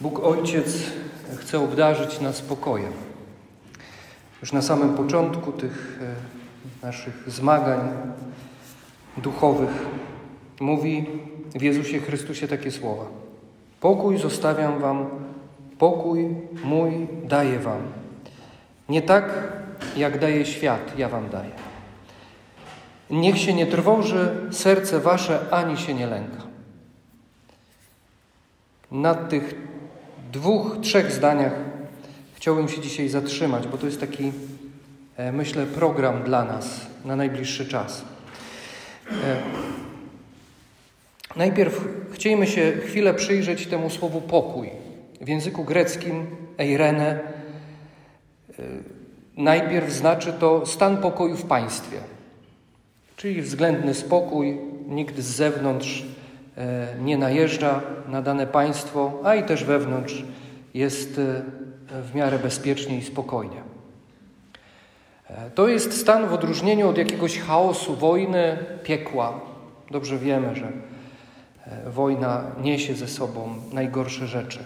Bóg Ojciec chce obdarzyć nas spokojem. Już na samym początku tych e, naszych zmagań duchowych mówi w Jezusie Chrystusie takie słowa: Pokój zostawiam Wam, pokój mój daję Wam. Nie tak, jak daje świat, ja Wam daję. Niech się nie trwoży serce Wasze, ani się nie lęka. nad tych dwóch, trzech zdaniach chciałbym się dzisiaj zatrzymać, bo to jest taki, e, myślę, program dla nas na najbliższy czas. E, najpierw chcielibyśmy się chwilę przyjrzeć temu słowu pokój. W języku greckim eirene e, najpierw znaczy to stan pokoju w państwie, czyli względny spokój, nikt z zewnątrz nie najeżdża na dane państwo, a i też wewnątrz jest e, w miarę bezpiecznie i spokojnie. E, to jest stan w odróżnieniu od jakiegoś chaosu, wojny, piekła. Dobrze wiemy, że e, wojna niesie ze sobą najgorsze rzeczy.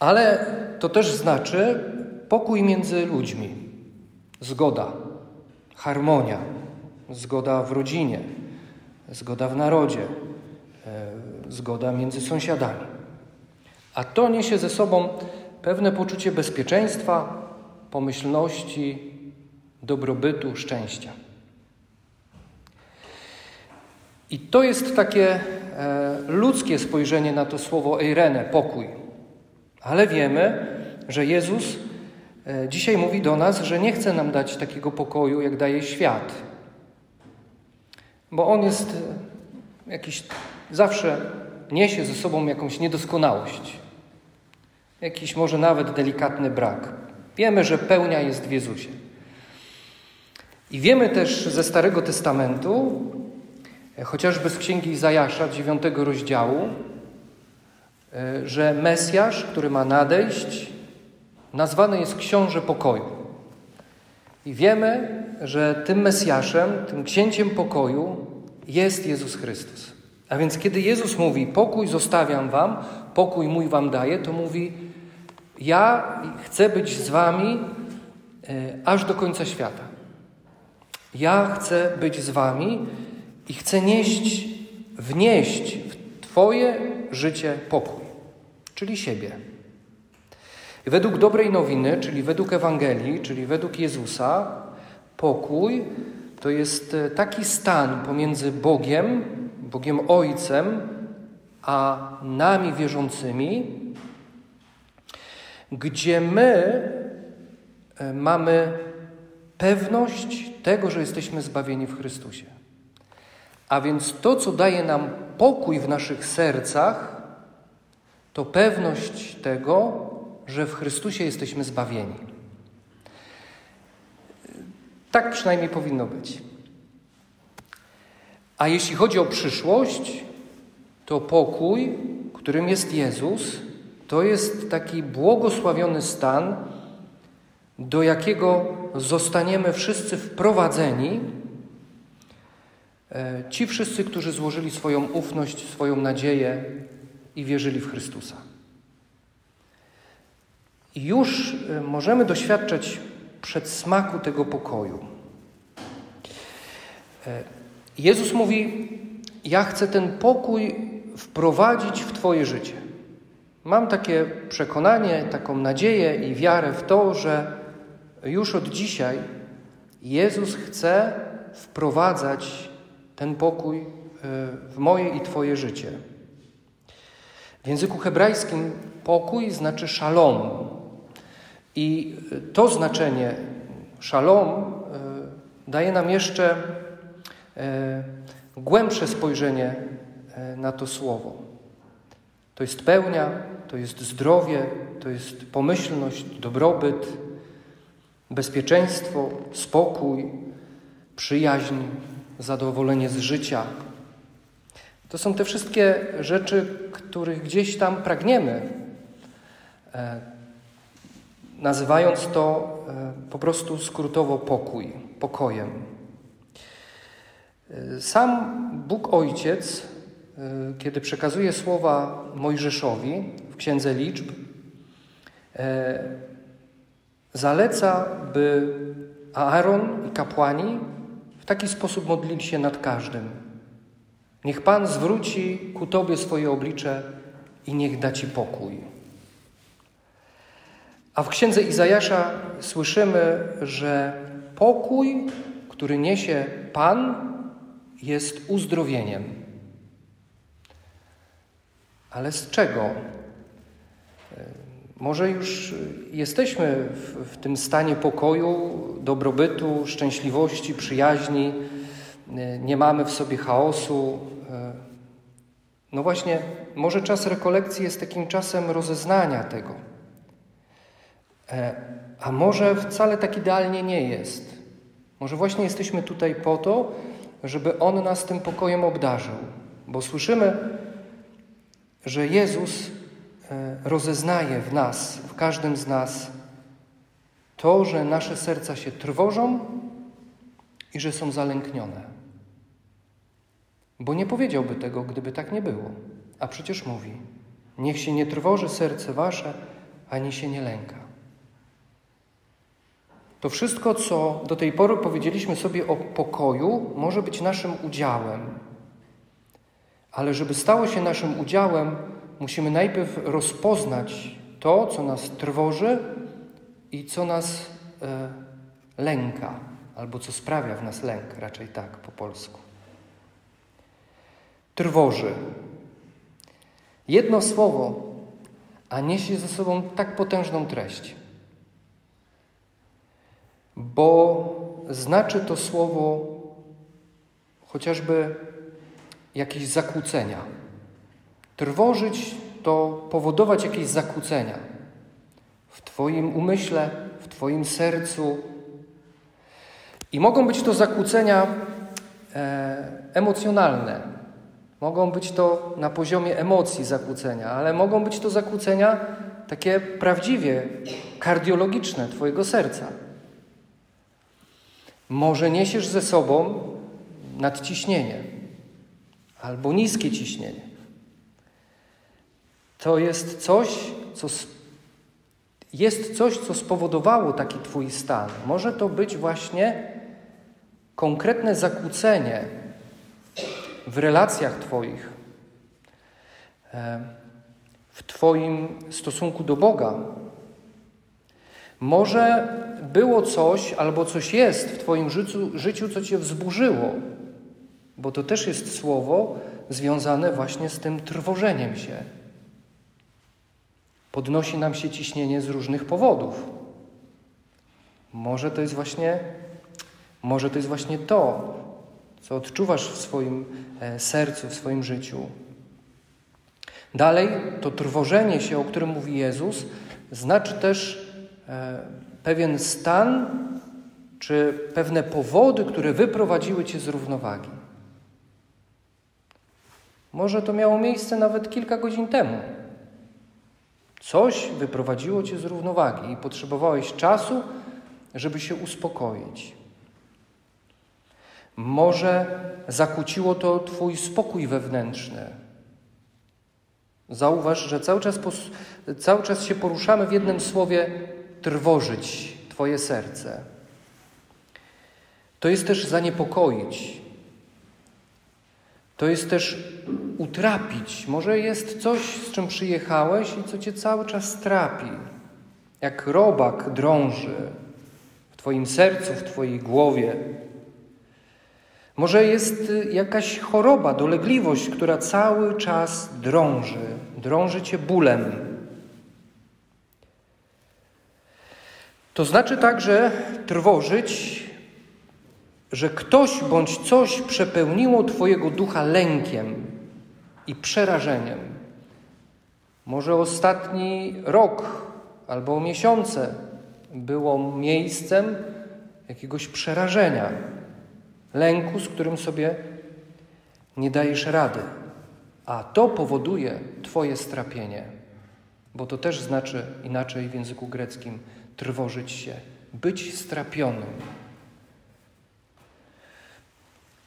Ale to też znaczy pokój między ludźmi, zgoda, harmonia, zgoda w rodzinie, zgoda w narodzie, zgoda między sąsiadami. A to niesie ze sobą pewne poczucie bezpieczeństwa, pomyślności, dobrobytu, szczęścia. I to jest takie e, ludzkie spojrzenie na to słowo eirene, pokój. Ale wiemy, że Jezus e, dzisiaj mówi do nas, że nie chce nam dać takiego pokoju, jak daje świat. Bo on jest e, jakiś, zawsze niesie ze sobą jakąś niedoskonałość jakiś może nawet delikatny brak. Wiemy, że pełnia jest w Jezusie. I wiemy też ze Starego Testamentu, chociażby z Księgi Izajasza, dziewiątego rozdziału, e, że Mesjasz, który ma nadejść, nazwany jest Książę Pokoju. I wiemy, że tym Mesjaszem, tym Księciem Pokoju jest Jezus Chrystus. A więc kiedy Jezus mówi, pokój zostawiam wam, pokój mój wam daję, to mówi, ja chcę być z wami e, aż do końca świata. Ja chcę być z wami i chcę nieść, wnieść w Twoje życie pokój, czyli siebie. Według dobrej nowiny, czyli według Ewangelii, czyli według Jezusa, pokój to jest e, taki stan pomiędzy Bogiem, Bogiem Ojcem, a nami wierzącymi, gdzie my e, mamy pewność tego, że jesteśmy zbawieni w Chrystusie. A więc to, co daje nam pokój w naszych sercach, to pewność tego, że w Chrystusie jesteśmy zbawieni. Tak przynajmniej powinno być. A jeśli chodzi o przyszłość, to pokój, którym jest Jezus, to jest taki błogosławiony stan, do jakiego zostaniemy wszyscy wprowadzeni. E, ci wszyscy, którzy złożyli swoją ufność, swoją nadzieję i wierzyli w Chrystusa. I już e, możemy doświadczać przedsmaku tego pokoju. E, Jezus mówi: Ja chcę ten pokój wprowadzić w Twoje życie. Mam takie przekonanie, taką nadzieję i wiarę w to, że już od dzisiaj Jezus chce wprowadzać ten pokój e, w moje i Twoje życie. W języku hebrajskim pokój znaczy szalom. I to znaczenie szalom e, daje nam jeszcze e, głębsze spojrzenie na to słowo. To jest pełnia, to jest zdrowie, to jest pomyślność, dobrobyt, bezpieczeństwo, spokój, przyjaźń, zadowolenie z życia. To są te wszystkie rzeczy, których gdzieś tam pragniemy, e, nazywając to e, po prostu skrótowo pokój, pokojem. E, sam Bóg Ojciec kiedy przekazuje słowa Mojżeszowi w Księdze Liczb, e, zaleca, by Aaron i kapłani w taki sposób modlili się nad każdym. Niech Pan zwróci ku Tobie swoje oblicze i niech da Ci pokój. A w księdze Izajasza słyszymy, że pokój, który niesie Pan, jest uzdrowieniem. Ale z czego? Może już jesteśmy w, w, tym stanie pokoju, dobrobytu, szczęśliwości, przyjaźni, nie mamy w sobie chaosu. No właśnie, może czas rekolekcji jest takim czasem rozeznania tego. A może wcale tak idealnie nie jest. Może właśnie jesteśmy tutaj po to, żeby On nas tym pokojem obdarzył, bo słyszymy, że Jezus e, rozeznaje w nas, w każdym z nas, to, że nasze serca się trwożą i że są zalęknione. Bo nie powiedziałby tego, gdyby tak nie było. A przecież mówi: Niech się nie trwoży serce wasze, ani się nie lęka. To wszystko, co do tej pory powiedzieliśmy sobie o pokoju, może być naszym udziałem. Ale żeby stało się naszym udziałem, musimy najpierw rozpoznać to, co nas trwoży i co nas e, lęka, albo co sprawia w nas lęk, raczej tak po polsku. Trwoży. Jedno słowo, a niesie ze sobą tak potężną treść bo znaczy to słowo chociażby jakieś zakłócenia. Trwożyć to powodować jakieś zakłócenia w Twoim umyśle, w Twoim sercu. I mogą być to zakłócenia e, emocjonalne. Mogą być to na poziomie emocji zakłócenia, ale mogą być to zakłócenia takie prawdziwie kardiologiczne Twojego serca. Może niesiesz ze sobą nadciśnienie albo niskie ciśnienie. To jest coś, co jest coś, co spowodowało taki Twój stan. Może to być właśnie konkretne zakłócenie w relacjach Twoich, w Twoim stosunku do Boga, może było coś albo coś jest w Twoim życiu, życiu, co Cię wzburzyło, bo to też jest słowo związane właśnie z tym trwożeniem się. Podnosi nam się ciśnienie z różnych powodów. Może to jest właśnie, może to jest właśnie to, co odczuwasz w swoim e, sercu, w swoim życiu. Dalej, to trwożenie się, o którym mówi Jezus, znaczy też pewien stan czy pewne powody, które wyprowadziły cię z równowagi. Może to miało miejsce nawet kilka godzin temu. Coś wyprowadziło cię z równowagi i potrzebowałeś czasu, żeby się uspokoić. Może zakłóciło to Twój spokój wewnętrzny. Zauważ, że cały czas, cały czas się poruszamy w jednym słowie trwożyć Twoje serce. To jest też zaniepokoić. To jest też utrapić. Może jest coś, z czym przyjechałeś i co Cię cały czas trapi. Jak robak drąży w Twoim sercu, w Twojej głowie. Może jest jakaś choroba, dolegliwość, która cały czas drąży, drąży Cię bólem, To znaczy także trwożyć, że ktoś bądź coś przepełniło Twojego ducha lękiem i przerażeniem. Może ostatni rok albo miesiące było miejscem jakiegoś przerażenia, lęku, z którym sobie nie dajesz rady. A to powoduje Twoje strapienie, bo to też znaczy inaczej w języku greckim trwożyć się, być strapionym.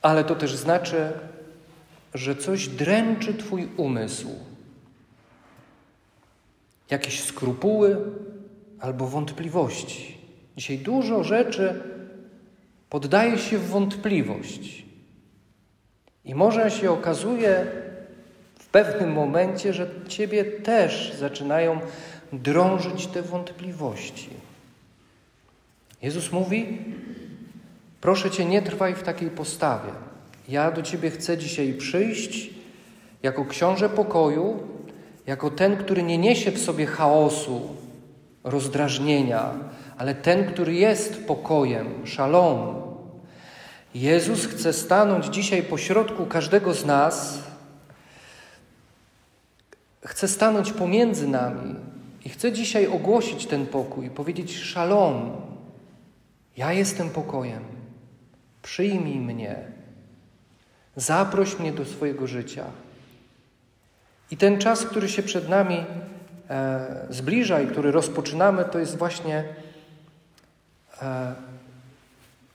Ale to też znaczy że coś dręczy Twój umysł. Jakieś skrupuły albo wątpliwości. Dzisiaj dużo rzeczy poddaje się w wątpliwość. I może się okazuje w pewnym momencie, że Ciebie też zaczynają drążyć te wątpliwości. Jezus mówi: Proszę Cię, nie trwaj w takiej postawie. Ja do Ciebie chcę dzisiaj przyjść jako książę pokoju, jako ten, który nie niesie w sobie chaosu, rozdrażnienia, ale ten, który jest pokojem, szalom. Jezus chce stanąć dzisiaj pośrodku każdego z nas, chce stanąć pomiędzy nami i chce dzisiaj ogłosić ten pokój, powiedzieć: Szalom, ja jestem pokojem, przyjmij mnie, zaproś mnie do swojego życia. I ten czas, który się przed nami e, zbliża i który rozpoczynamy, to jest właśnie e,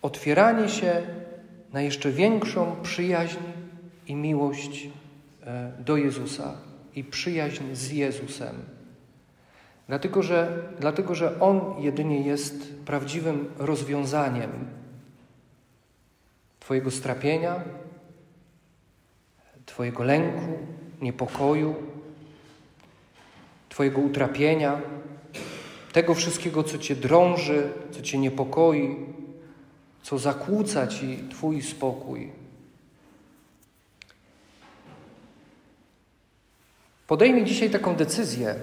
otwieranie się na jeszcze większą przyjaźń i miłość e, do Jezusa i przyjaźń z Jezusem. Dlatego że, dlatego, że On jedynie jest prawdziwym rozwiązaniem Twojego strapienia, Twojego lęku, niepokoju, Twojego utrapienia, tego wszystkiego, co Cię drąży, co Cię niepokoi, co zakłóca Ci Twój spokój. Podejmij dzisiaj taką decyzję,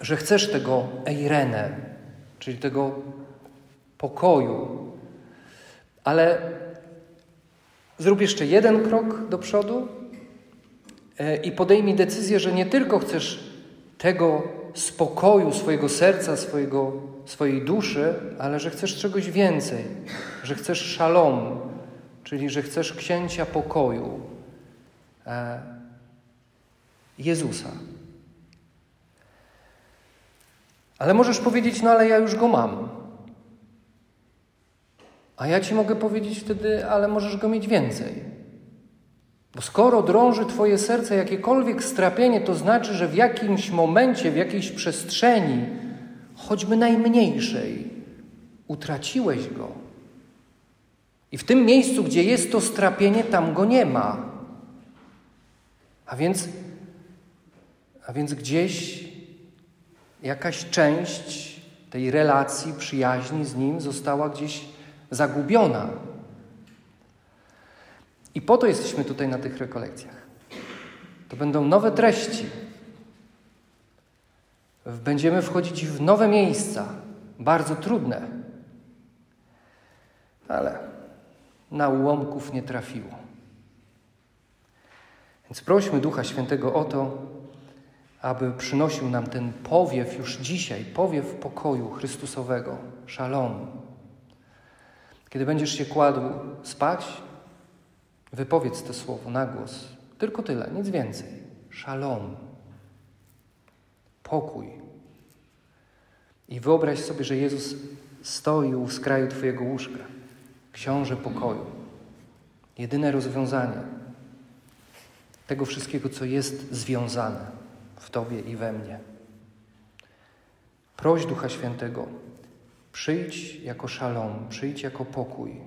że chcesz tego eirene, czyli tego pokoju, ale zrób jeszcze jeden krok do przodu e, i podejmij decyzję, że nie tylko chcesz tego spokoju swojego serca, swojego, swojej duszy, ale że chcesz czegoś więcej, że chcesz szalom, czyli że chcesz księcia pokoju e, Jezusa. Ale możesz powiedzieć, no ale ja już go mam. A ja ci mogę powiedzieć wtedy, ale możesz go mieć więcej. Bo skoro drąży Twoje serce jakiekolwiek strapienie, to znaczy, że w jakimś momencie, w jakiejś przestrzeni, choćby najmniejszej, utraciłeś go. I w tym miejscu, gdzie jest to strapienie, tam go nie ma. A więc, a więc gdzieś jakaś część tej relacji, przyjaźni z Nim została gdzieś zagubiona. I po to jesteśmy tutaj na tych rekolekcjach. To będą nowe treści. Będziemy wchodzić w nowe miejsca, bardzo trudne. Ale na ułomków nie trafiło. Więc prośmy Ducha Świętego o to, aby przynosił nam ten powiew już dzisiaj, powiew pokoju Chrystusowego, szalom. Kiedy będziesz się kładł spać, wypowiedz to słowo na głos. Tylko tyle, nic więcej. Szalom. Pokój. I wyobraź sobie, że Jezus stoi u skraju Twojego łóżka. Książę pokoju. Jedyne rozwiązanie tego wszystkiego, co jest związane w Tobie i we mnie. Proś Ducha Świętego, przyjdź jako szalom, przyjdź jako pokój,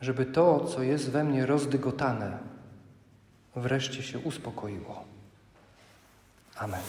żeby to, co jest we mnie rozdygotane, wreszcie się uspokoiło. Amen.